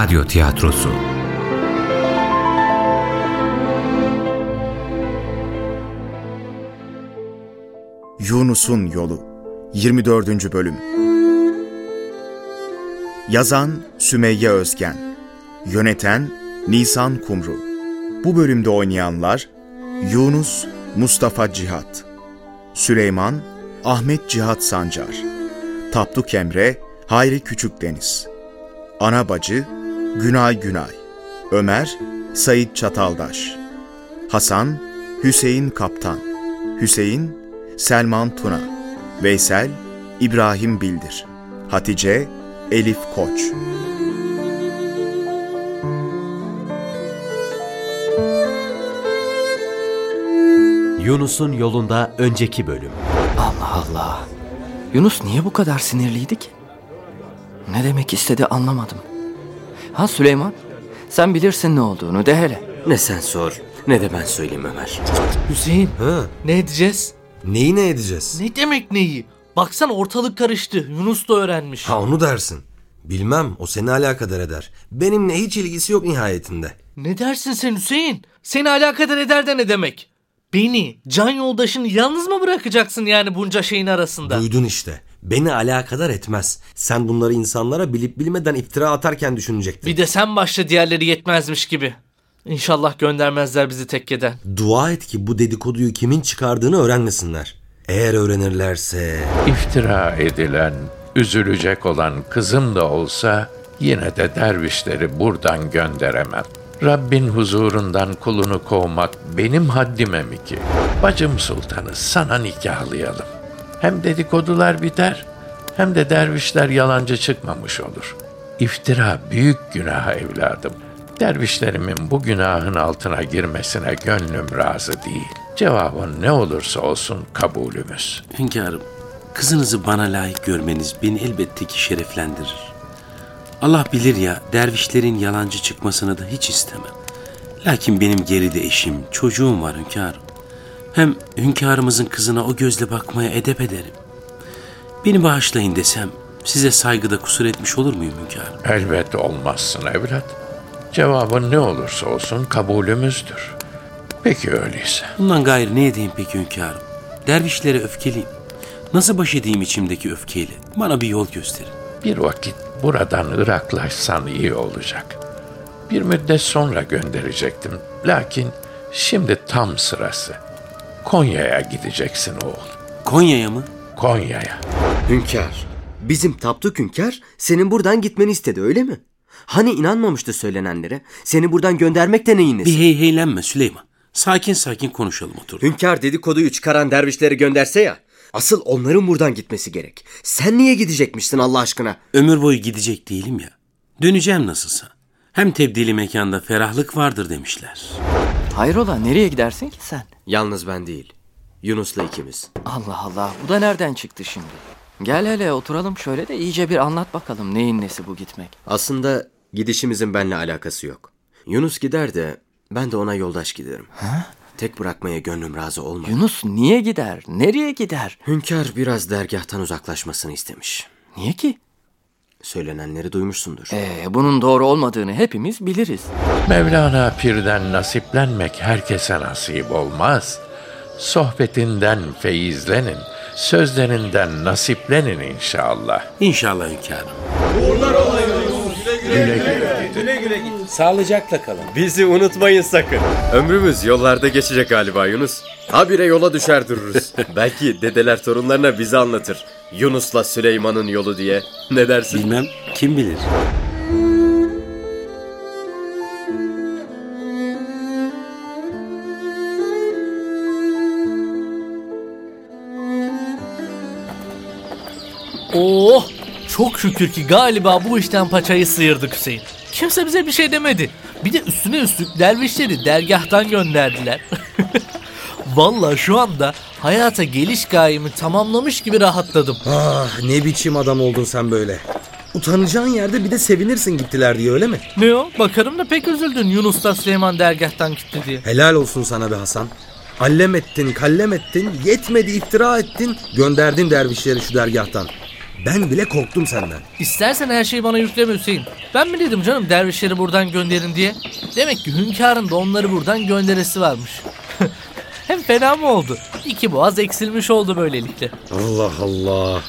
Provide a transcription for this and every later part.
Radyo Tiyatrosu Yunus'un Yolu 24. Bölüm Yazan Sümeyye Özgen Yöneten Nisan Kumru Bu bölümde oynayanlar Yunus Mustafa Cihat Süleyman Ahmet Cihat Sancar Tapduk Emre Hayri Küçükdeniz Ana Bacı Günay Günay Ömer Sayit Çataldaş Hasan Hüseyin Kaptan Hüseyin Selman Tuna Veysel İbrahim Bildir Hatice Elif Koç Yunus'un yolunda önceki bölüm. Allah Allah. Yunus niye bu kadar sinirliydi ki? Ne demek istedi anlamadım. Ha Süleyman, sen bilirsin ne olduğunu de hele. Ne sen sor ne de ben söyleyeyim Ömer. Hüseyin Ha, ne edeceğiz? neyi ne edeceğiz? Ne demek neyi? Baksana ortalık karıştı. Yunus da öğrenmiş. Ha onu dersin. Bilmem o seni alakadar eder. Benimle hiç ilgisi yok nihayetinde. Ne dersin sen Hüseyin? Seni alakadar eder de ne demek? Beni, can yoldaşını yalnız mı bırakacaksın yani bunca şeyin arasında? Duydun işte. Beni alakadar etmez. Sen bunları insanlara bilip bilmeden iftira atarken düşünecektin. Bir de sen başla diğerleri yetmezmiş gibi. İnşallah göndermezler bizi tekkeden. Dua et ki bu dedikoduyu kimin çıkardığını öğrenmesinler. Eğer öğrenirlerse... İftira edilen, üzülecek olan kızım da olsa yine de dervişleri buradan gönderemem. Rabbin huzurundan kulunu kovmak benim haddime mi ki? Bacım sultanı sana nikahlayalım. Hem dedikodular biter hem de dervişler yalancı çıkmamış olur. İftira büyük günah evladım. Dervişlerimin bu günahın altına girmesine gönlüm razı değil. Cevabın ne olursa olsun kabulümüz. Hünkârım, kızınızı bana layık görmeniz beni elbette ki şereflendirir. Allah bilir ya, dervişlerin yalancı çıkmasını da hiç istemem. Lakin benim geride eşim, çocuğum var hünkârım. Hem hünkârımızın kızına o gözle bakmaya edep ederim. Beni bağışlayın desem, size saygıda kusur etmiş olur muyum hünkârım? Elbet olmazsın evlat. Cevabın ne olursa olsun kabulümüzdür. Peki öyleyse. Bundan gayrı ne edeyim peki hünkârım? Dervişlere öfkeliyim. Nasıl baş edeyim içimdeki öfkeyle? Bana bir yol gösterin. Bir vakit buradan Iraklaşsan iyi olacak. Bir müddet sonra gönderecektim. Lakin şimdi tam sırası. Konya'ya gideceksin oğul. Konya'ya mı? Konya'ya. Hünkâr, bizim Tapduk Hünkâr senin buradan gitmeni istedi öyle mi? Hani inanmamıştı söylenenlere? Seni buradan göndermek de neyin nesi? Bir heyheylenme Süleyman. Sakin sakin konuşalım otur. Hünkâr dedikoduyu çıkaran dervişleri gönderse ya. Asıl onların buradan gitmesi gerek. Sen niye gidecekmişsin Allah aşkına? Ömür boyu gidecek değilim ya. Döneceğim nasılsa. Hem tebdili mekanda ferahlık vardır demişler. Hayrola nereye gidersin ki sen? Yalnız ben değil. Yunus'la ikimiz. Allah Allah bu da nereden çıktı şimdi? Gel hele oturalım şöyle de iyice bir anlat bakalım neyin nesi bu gitmek. Aslında gidişimizin benimle alakası yok. Yunus gider de ben de ona yoldaş giderim. Tek bırakmaya gönlüm razı olmadı. Yunus niye gider? Nereye gider? Hünkâr biraz dergahtan uzaklaşmasını istemiş. Niye ki? Söylenenleri duymuşsundur. Ee, bunun doğru olmadığını hepimiz biliriz. Mevlana pirden nasiplenmek herkese nasip olmaz. Sohbetinden feyizlenin, sözlerinden nasiplenin inşallah. İnşallah hünkârım. Güle güle gidin. Sağlıcakla kalın. Bizi unutmayın sakın. Ömrümüz yollarda geçecek galiba Yunus. Habire yola düşer dururuz. Belki dedeler torunlarına bizi anlatır. Yunus'la Süleyman'ın yolu diye. Ne dersin? Bilmem kim bilir. Oh! Çok şükür ki galiba bu işten paçayı sıyırdık Hüseyin. Kimse bize bir şey demedi. Bir de üstüne üstlük dervişleri dergahtan gönderdiler. Vallahi şu anda hayata geliş gayemi tamamlamış gibi rahatladım. Ah ne biçim adam oldun sen böyle. Utanacağın yerde bir de sevinirsin gittiler diye öyle mi? Ne o? Bakarım da pek üzüldün Yunus'ta Süleyman dergahtan gitti diye. Helal olsun sana be Hasan. Allem ettin, kallem ettin, yetmedi iftira ettin, gönderdin dervişleri şu dergahtan. Ben bile korktum senden. İstersen her şeyi bana yükleme Hüseyin. Ben mi dedim canım dervişleri buradan gönderin diye? Demek ki hünkârın da onları buradan gönderesi varmış. Hem fena mı oldu? İki boğaz eksilmiş oldu böylelikle. Allah Allah.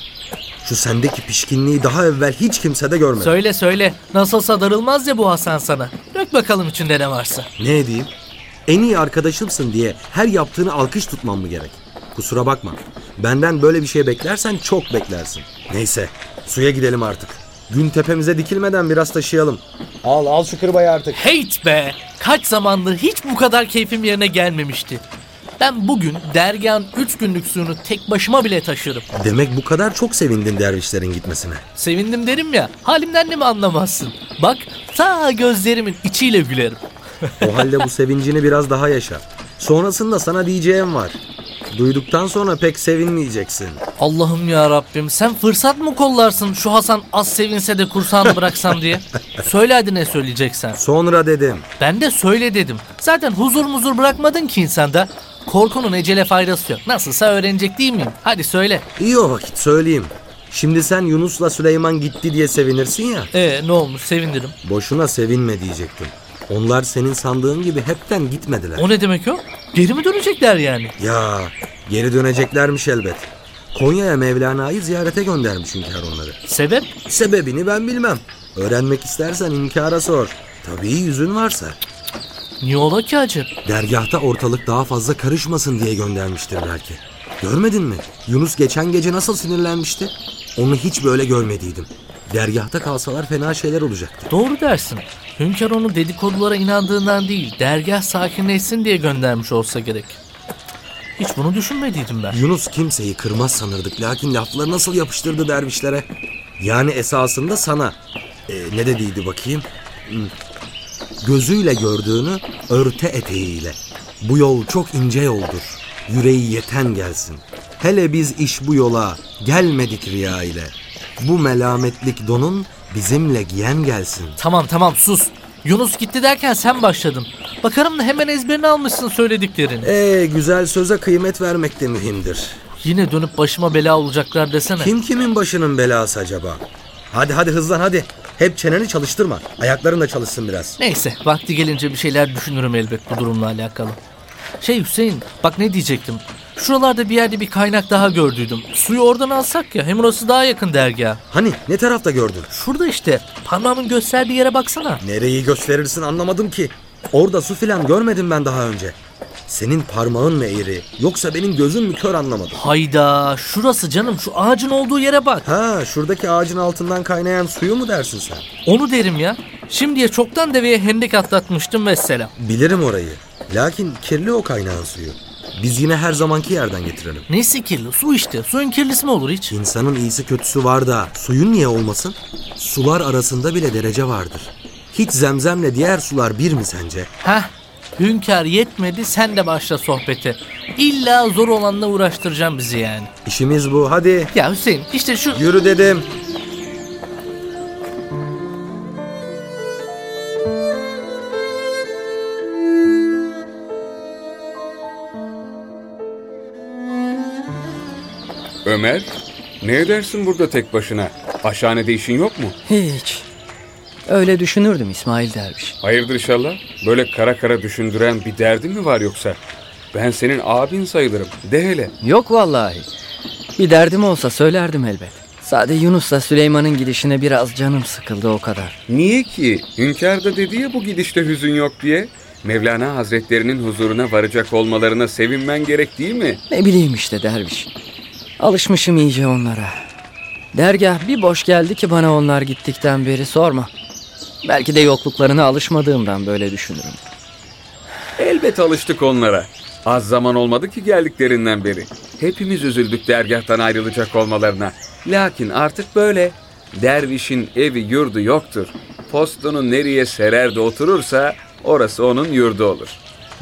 Şu sendeki pişkinliği daha evvel hiç kimsede görmedim. Söyle söyle. Nasılsa darılmaz ya bu Hasan sana. Dök bakalım içinde ne varsa. Ne edeyim? En iyi arkadaşımsın diye her yaptığını alkış tutmam mı gerek? Kusura bakma. Benden böyle bir şey beklersen çok beklersin. Neyse suya gidelim artık. Gün tepemize dikilmeden biraz taşıyalım. Al al şu kırbayı artık. Heyt be! Kaç zamandır hiç bu kadar keyfim yerine gelmemişti. Ben bugün dergahın 3 günlük suyunu tek başıma bile taşırım. Demek bu kadar çok sevindin dervişlerin gitmesine. Sevindim derim ya, halimden de mi anlamazsın? Bak, ta gözlerimin içiyle gülerim. O halde bu sevincini biraz daha yaşa. Sonrasında sana diyeceğim var. Duyduktan sonra pek sevinmeyeceksin. Allah'ım ya Rabbim sen fırsat mı kollarsın şu Hasan az sevinse de kursağını bıraksam diye? Söyle hadi ne söyleyeceksen. Sonra dedim. Ben de söyle dedim. Zaten huzur muzur bırakmadın ki insanda. Korkunun ecele faydası yok. Nasılsa öğrenecek değil miyim? Hadi söyle. İyi o vakit söyleyeyim. Şimdi sen Yunus'la Süleyman gitti diye sevinirsin ya. Ee ne olmuş sevinirim. Boşuna sevinme diyecektim. Onlar senin sandığın gibi hepten gitmediler. O ne demek o? Geri mi dönecekler yani? Ya geri döneceklermiş elbet. Konya'ya Mevlana'yı ziyarete göndermiş hünkâr onları. Sebep? Sebebini ben bilmem. Öğrenmek istersen hünkâra sor. Tabii yüzün varsa. Niye ola ki acı? Dergahta ortalık daha fazla karışmasın diye göndermiştir belki. Görmedin mi? Yunus geçen gece nasıl sinirlenmişti? Onu hiç böyle görmediydim. Dergahta kalsalar fena şeyler olacaktı. Doğru dersin. Hünkar onu dedikodulara inandığından değil, dergah sakinleşsin diye göndermiş olsa gerek. Hiç bunu düşünmediydim ben. Yunus kimseyi kırmaz sanırdık. Lakin lafları nasıl yapıştırdı dervişlere? Yani esasında sana. Ee, ne dediydi bakayım? Gözüyle gördüğünü örte eteğiyle. Bu yol çok ince yoldur. Yüreği yeten gelsin. Hele biz iş bu yola gelmedik riya ile. Bu melametlik donun bizimle giyen gelsin. Tamam tamam sus. Yunus gitti derken sen başladın. Bakarım da hemen ezberini almışsın söylediklerini. Ee, güzel söze kıymet vermek de mühimdir. Yine dönüp başıma bela olacaklar desene. Kim kimin başının belası acaba? Hadi hadi hızlan hadi. Hep çeneni çalıştırma. Ayakların da çalışsın biraz. Neyse vakti gelince bir şeyler düşünürüm elbet bu durumla alakalı. Şey Hüseyin bak ne diyecektim. Şuralarda bir yerde bir kaynak daha gördüydüm. Suyu oradan alsak ya hem orası daha yakın dergaha. Hani ne tarafta gördün? Şurada işte parmağımın gösterdiği yere baksana. Nereyi gösterirsin anlamadım ki. Orada su filan görmedim ben daha önce. Senin parmağın mı eğri yoksa benim gözüm mü kör anlamadım. Hayda şurası canım şu ağacın olduğu yere bak. Ha şuradaki ağacın altından kaynayan suyu mu dersin sen? Onu derim ya. Şimdiye çoktan deveye hendek atlatmıştım vesselam. Bilirim orayı. Lakin kirli o kaynağın suyu. Biz yine her zamanki yerden getirelim. Neyse kirli su işte. Suyun kirlisi mi olur hiç? İnsanın iyisi kötüsü var da suyun niye olmasın? Sular arasında bile derece vardır. Hiç zemzemle diğer sular bir mi sence? Heh hünkâr yetmedi sen de başla sohbete. İlla zor olanla uğraştıracağım bizi yani. İşimiz bu hadi. Ya Hüseyin işte şu... Yürü dedim. Ömer, ne edersin burada tek başına? Aşhanede işin yok mu? Hiç. Öyle düşünürdüm İsmail Derviş. Hayırdır inşallah? Böyle kara kara düşündüren bir derdin mi var yoksa? Ben senin abin sayılırım. De hele. Yok vallahi. Bir derdim olsa söylerdim elbet. Sade Yunus'la Süleyman'ın gidişine biraz canım sıkıldı o kadar. Niye ki? Hünkâr da dedi ya bu gidişte hüzün yok diye. Mevlana Hazretlerinin huzuruna varacak olmalarına sevinmen gerek değil mi? Ne bileyim işte derviş. Alışmışım iyice onlara. Dergah bir boş geldi ki bana onlar gittikten beri sorma. Belki de yokluklarına alışmadığımdan böyle düşünürüm. Elbet alıştık onlara. Az zaman olmadı ki geldiklerinden beri. Hepimiz üzüldük dergahtan ayrılacak olmalarına. Lakin artık böyle. Dervişin evi yurdu yoktur. Postunu nereye serer de oturursa orası onun yurdu olur.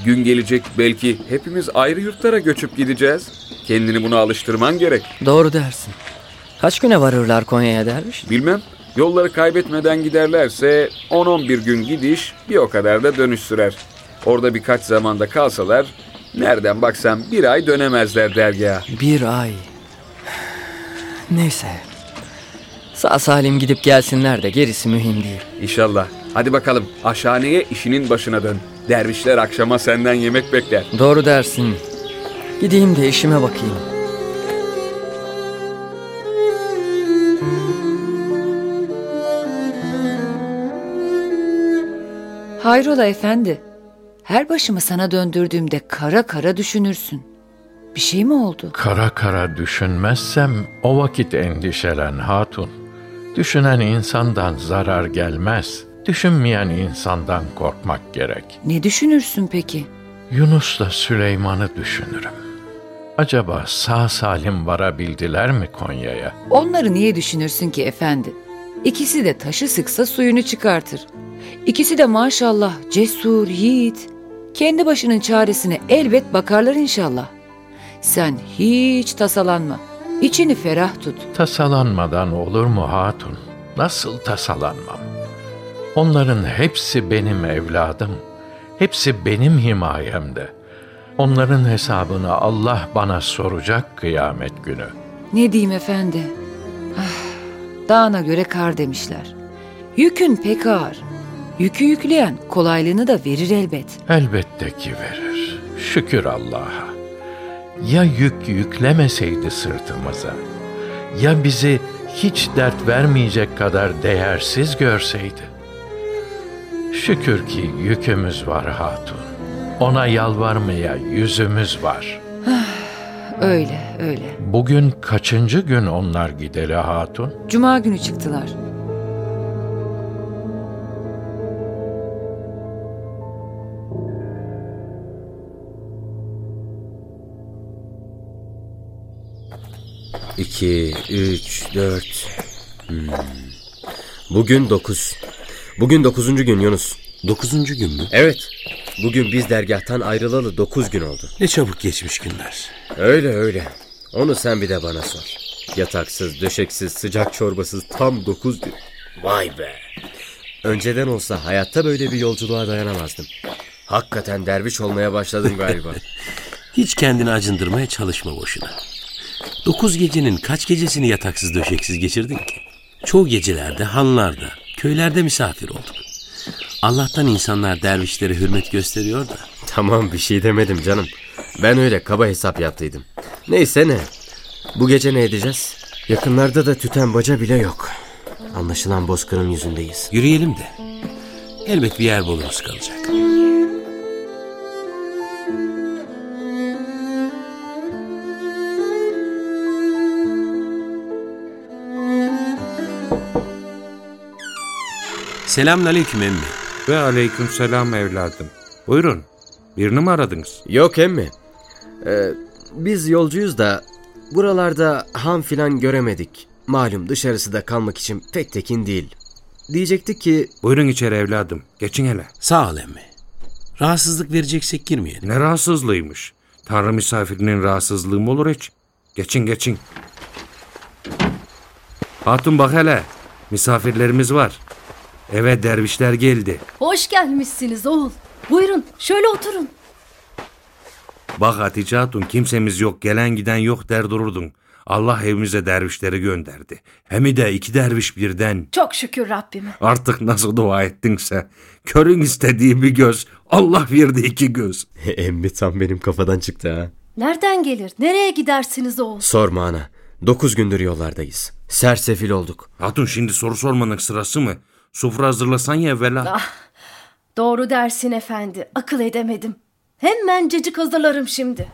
Gün gelecek belki hepimiz ayrı yurtlara göçüp gideceğiz. Kendini buna alıştırman gerek. Doğru dersin. Kaç güne varırlar Konya'ya derviş? Bilmem. Yolları kaybetmeden giderlerse 10-11 gün gidiş bir o kadar da dönüş sürer. Orada birkaç zamanda kalsalar nereden baksan bir ay dönemezler dergaha. Bir ay. Neyse. Sağ salim gidip gelsinler de gerisi mühim değil. İnşallah. Hadi bakalım aşhaneye işinin başına dön. Dervişler akşama senden yemek bekler. Doğru dersin. Gideyim de işime bakayım. Hayrola efendi? Her başımı sana döndürdüğümde kara kara düşünürsün. Bir şey mi oldu? Kara kara düşünmezsem o vakit endişelen hatun. Düşünen insandan zarar gelmez. Düşünmeyen insandan korkmak gerek. Ne düşünürsün peki? Yunus'la Süleyman'ı düşünürüm. Acaba sağ salim varabildiler mi Konya'ya? Onları niye düşünürsün ki efendi? İkisi de taşı sıksa suyunu çıkartır. İkisi de maşallah cesur, yiğit. Kendi başının çaresine elbet bakarlar inşallah. Sen hiç tasalanma. İçini ferah tut. Tasalanmadan olur mu hatun? Nasıl tasalanmam? Onların hepsi benim evladım. Hepsi benim himayemde. Onların hesabını Allah bana soracak kıyamet günü. Ne diyeyim efendi? Ah, dağına göre kar demişler. Yükün pek ağır. Yükü yükleyen kolaylığını da verir elbet. Elbette ki verir. Şükür Allah'a. Ya yük yüklemeseydi sırtımıza? Ya bizi hiç dert vermeyecek kadar değersiz görseydi? Şükür ki yükümüz var hatun. Ona yalvarmaya yüzümüz var. Öyle, öyle. Bugün kaçıncı gün onlar gideli hatun? Cuma günü çıktılar. İki, üç, dört. Hmm. Bugün dokuz. Bugün dokuzuncu gün Yunus. Dokuzuncu gün mü? Evet. Bugün biz dergahtan ayrılalı dokuz gün oldu. Ne çabuk geçmiş günler. Öyle öyle. Onu sen bir de bana sor. Yataksız, döşeksiz, sıcak çorbasız tam dokuz gün. Vay be. Önceden olsa hayatta böyle bir yolculuğa dayanamazdım. Hakikaten derviş olmaya başladım galiba. Hiç kendini acındırmaya çalışma boşuna. Dokuz gecenin kaç gecesini yataksız döşeksiz geçirdin ki? Çoğu gecelerde, hanlarda, köylerde misafir olduk. Allah'tan insanlar dervişlere hürmet gösteriyor da. tamam bir şey demedim canım. Ben öyle kaba hesap yaptıydım. Neyse ne. Bu gece ne edeceğiz? Yakınlarda da tüten baca bile yok. Anlaşılan bozkırın yüzündeyiz. Yürüyelim de. Elbet bir yer buluruz kalacak. Selamünaleyküm emmi. Ve aleykümselam evladım. Buyurun. Birini mi aradınız? Yok emmi. Ee, biz yolcuyuz da buralarda han filan göremedik. Malum dışarısı da kalmak için pek tekin değil. Diyecektik ki Buyurun içeri evladım. Geçin hele. Sağ ol emmi. Rahatsızlık vereceksek girmeyelim. Ne rahatsızlığıymış. Tanrı misafirinin rahatsızlığı mı olur hiç? Geçin geçin. Hatun bak hele. Misafirlerimiz var. Eve dervişler geldi. Hoş gelmişsiniz oğul. Buyurun şöyle oturun. Bak Hatice Hatun kimsemiz yok gelen giden yok der dururdun. Allah evimize dervişleri gönderdi. Hem de iki derviş birden. Çok şükür Rabbime. Artık nasıl dua ettinse. Körün istediği bir göz. Allah verdi iki göz. emmi tam benim kafadan çıktı ha. Nereden gelir? Nereye gidersiniz oğul? Sorma ana. Dokuz gündür yollardayız. Sersefil olduk. Hatun şimdi soru sormanın sırası mı? Sofra hazırlasan ya evvela. Doğru dersin efendi. Akıl edemedim. Hemen cacık hazırlarım şimdi.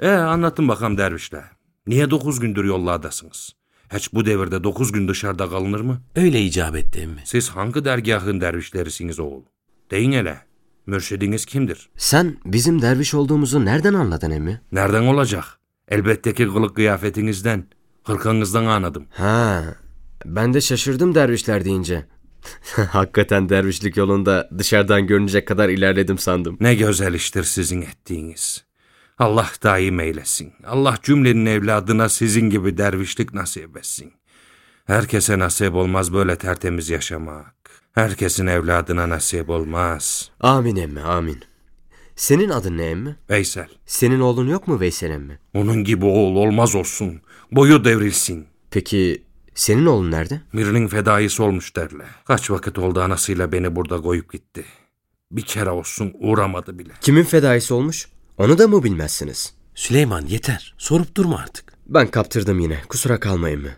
E anlatın bakalım dervişler. Niye dokuz gündür yollardasınız? Hiç bu devirde dokuz gün dışarıda kalınır mı? Öyle icap etti emmi. Siz hangi dergahın dervişlerisiniz oğul? Deyin hele. Mürşidiniz kimdir? Sen bizim derviş olduğumuzu nereden anladın emmi? Nereden olacak? Elbette ki kılık kıyafetinizden, hırkanızdan anladım. Ha, ben de şaşırdım dervişler deyince. Hakikaten dervişlik yolunda dışarıdan görünecek kadar ilerledim sandım. Ne güzel iştir sizin ettiğiniz. Allah daim eylesin. Allah cümlenin evladına sizin gibi dervişlik nasip etsin. Herkese nasip olmaz böyle tertemiz yaşamak. Herkesin evladına nasip olmaz. Amin emmi amin. Senin adın ne emmi? Veysel, Senin oğlun yok mu Veysel emmi? onun gibi oğul olmaz olsun. Boyu devrilsin. Peki Senin oğlun nerede? Birinin fedaisi olmuş derler. Kaç vakit oldu anasıyla beni burada koyup gitti. Bir kere olsun uğramadı bile. Kimin fedaisi olmuş? Onu da mı bilmezsiniz? Süleyman yeter. Sorup durma artık. Ben kaptırdım yine. Kusura kalmayın mı?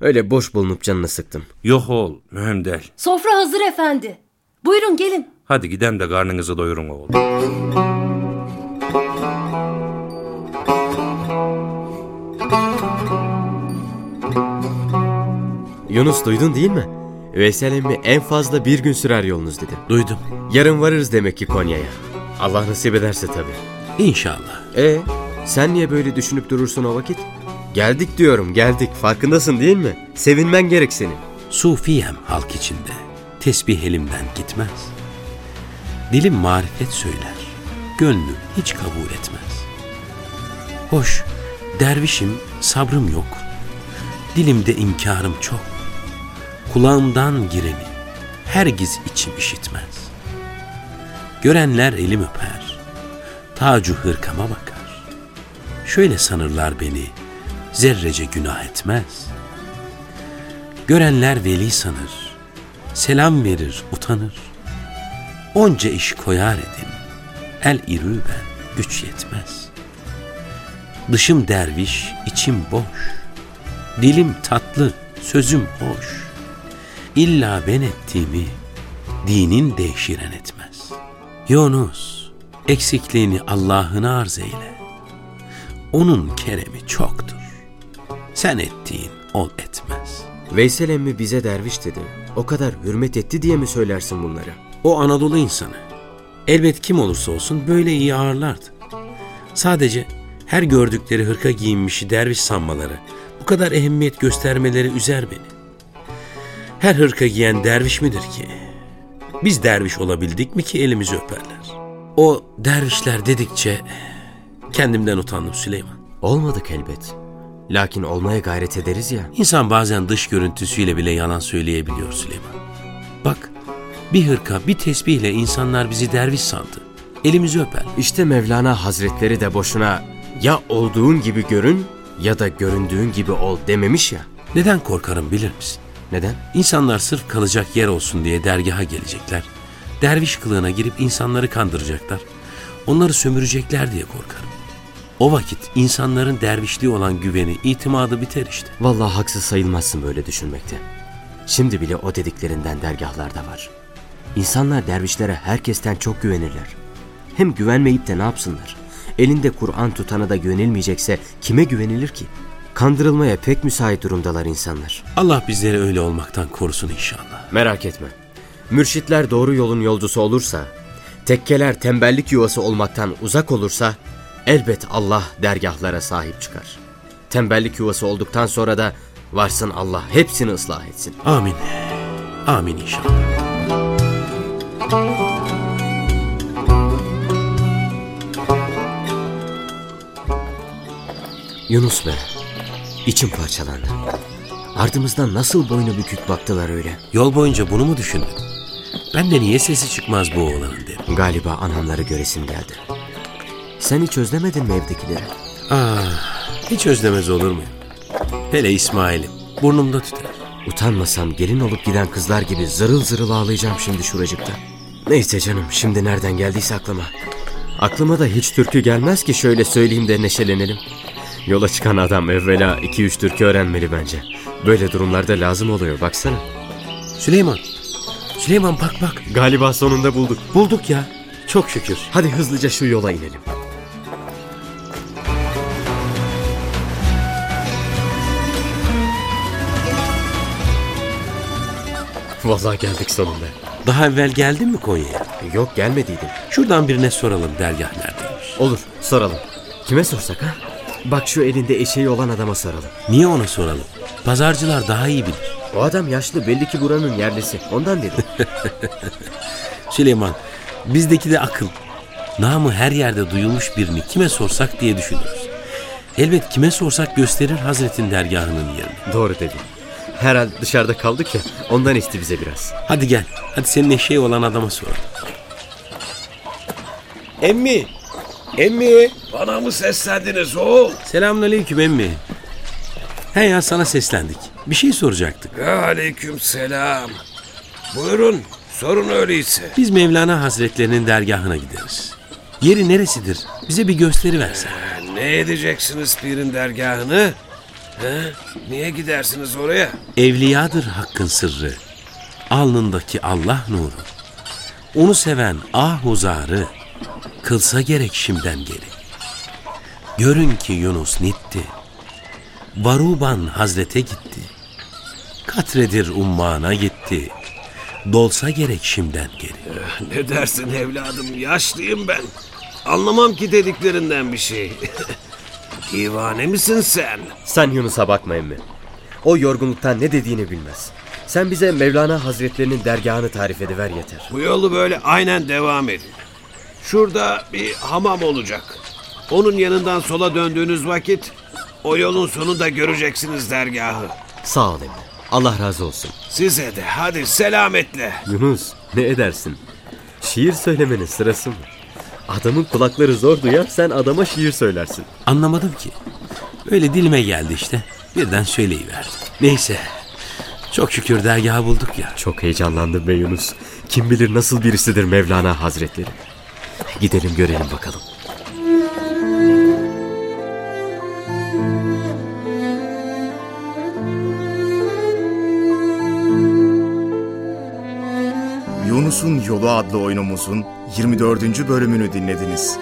Öyle boş bulunup canını sıktım. Yok oğul, mühim değil. Sofra hazır efendi. Buyurun gelin. Hadi giden de karnınızı doyurun oğul. Yunus duydun değil mi? Veysel emmi en fazla bir gün sürer yolunuz dedi. Duydum. Yarın varırız demek ki Konya'ya. Allah nasip ederse tabii. İnşallah. E sen niye böyle düşünüp durursun o vakit? Geldik diyorum geldik farkındasın değil mi? Sevinmen gerek senin. Sufiyem halk içinde. Tesbih elimden gitmez. Dilim marifet söyler. Gönlüm hiç kabul etmez. Hoş, dervişim, sabrım yok. Dilimde inkarım çok. Kulağımdan gireni hergiz içim işitmez. Görenler elim öper. Tacu hırkama bakar. Şöyle sanırlar beni, zerrece günah etmez. Görenler veli sanır, selam verir, utanır. Onca iş koyar edim, el irü ben, güç yetmez. Dışım derviş, içim boş. Dilim tatlı, sözüm hoş. İlla ben ettiğimi dinin değişiren etmez. Yunus, eksikliğini Allah'ına arz eyle. Onun keremi çoktur. Sen ettiğin ol etmez. Veysel emmi bize derviş dedi. O kadar hürmet etti diye mi söylersin bunları? O Anadolu insanı. Elbet kim olursa olsun böyle iyi ağırlardı. Sadece her gördükleri hırka giyinmişi derviş sanmaları, bu kadar ehemmiyet göstermeleri üzer beni. Her hırka giyen derviş midir ki? Biz derviş olabildik mi ki elimizi öperler? O dervişler dedikçe kendimden utandım Süleyman. Olmadık elbet. Lakin olmaya gayret ederiz ya. İnsan bazen dış görüntüsüyle bile yalan söyleyebiliyor Süleyman. Bak, bir hırka, bir tesbihle insanlar bizi derviş sandı. Elimizi öper. İşte Mevlana Hazretleri de boşuna ya olduğun gibi görün ya da göründüğün gibi ol dememiş ya. Neden korkarım bilir misin? Neden? İnsanlar sırf kalacak yer olsun diye dergaha gelecekler. Derviş kılığına girip insanları kandıracaklar. Onları sömürecekler diye korkarım. O vakit insanların dervişliği olan güveni, itimadı biter işte. Vallahi haksız sayılmazsın böyle düşünmekte. Şimdi bile o dediklerinden dergahlarda var. İnsanlar dervişlere herkesten çok güvenirler. Hem güvenmeyip de ne yapsınlar? Elinde Kur'an tutana da güvenilmeyecekse kime güvenilir ki? Kandırılmaya pek müsait durumdalar insanlar. Allah bizleri öyle olmaktan korusun inşallah. Merak etme. Mürşitler doğru yolun yolcusu olursa, tekkeler tembellik yuvası olmaktan uzak olursa, elbet Allah dergahlara sahip çıkar. Tembellik yuvası olduktan sonra da varsın Allah hepsini ıslah etsin. Amin. Amin inşallah. Yunus be, içim parçalandı. Ardımızdan nasıl boynu bükük baktılar öyle. Yol boyunca bunu mu düşündün? Ben de niye sesi çıkmaz bu oğlanın derim. Galiba anamları göresim geldi. Sen hiç özlemedin mi evdekileri? Ah, hiç özlemez olur muyum? Hele İsmail'im, burnumda tüter. Utanmasam gelin olup giden kızlar gibi zırıl zırıl ağlayacağım şimdi şuracıkta. Neyse canım şimdi nereden geldiyse aklıma. Aklıma da hiç türkü gelmez ki şöyle söyleyeyim de neşelenelim. Yola çıkan adam evvela 2-3 türkü öğrenmeli bence. Böyle durumlarda lazım oluyor baksana. Süleyman, Süleyman bak bak. Galiba sonunda bulduk. Bulduk ya. Çok şükür. Hadi hızlıca şu yola inelim. Vallahi geldik sonunda. Daha evvel geldin mi Konya'ya? Yok gelmediydim. Şuradan birine soralım dergah neredeymiş. Olur soralım. Kime sorsak ha? Bak şu elinde eşeği olan adama soralım. Niye ona soralım? Pazarcılar daha iyi bilir. O adam yaşlı belli ki buranın yerlisi. Ondan dedim. Süleyman, bizdeki de akıl. Namı her yerde duyulmuş birini kime sorsak diye düşünürüz. Elbet kime sorsak gösterir Hazretin dergahının yerini. Doğru dedin. Herhalde dışarıda kaldık ya ondan isti bize biraz. Hadi gel. Hadi senin eşeği olan adama soralım. Emmi. Emmi. Bana mı seslendiniz oğul? Selamünaleyküm emmi. He ya sana seslendik. Bir şey soracaktık. Aleyküm selam. Buyurun sorun öyleyse. Biz Mevlana Hazretlerinin dergahına gideriz. Yeri neresidir? Bize bir gösteri versen. Ne edeceksiniz pirin dergahını? He? Niye gidersiniz oraya? Evliyadır hakkın sırrı. Alnındaki Allah nuru. Onu seven ah huzarı. Kılsa gerek şimden geri. Görün ki Yunus nitti. Varuban Hazrete gitti. Katredir ummana gitti. Dolsa gerek şimden geri. Ne dersin evladım yaşlıyım ben. Anlamam ki dediklerinden bir şey. Divane misin sen? Sen Yunus'a bakma emmi. O yorgunluktan ne dediğini bilmez. Sen bize Mevlana Hazretlerinin dergahını tarif ediver yeter. Bu yolu böyle aynen devam edin. Şurada bir hamam olacak. Onun yanından sola döndüğünüz vakit o yolun sonunda göreceksiniz dergahı. Sağ ol emmi. Allah razı olsun. Size de hadi selametle. Yunus ne edersin? Şiir söylemenin sırası mı? Adamın kulakları zor duyar sen adama şiir söylersin. Anlamadım ki. Öyle dilime geldi işte. Birden söyleyiverdim. Neyse. Çok şükür dergahı bulduk ya. Çok heyecanlandım be Yunus. Kim bilir nasıl birisidir Mevlana Hazretleri. Gidelim görelim bakalım. Yunus'un Yolu adlı oyunumuzun 24. bölümünü dinlediniz.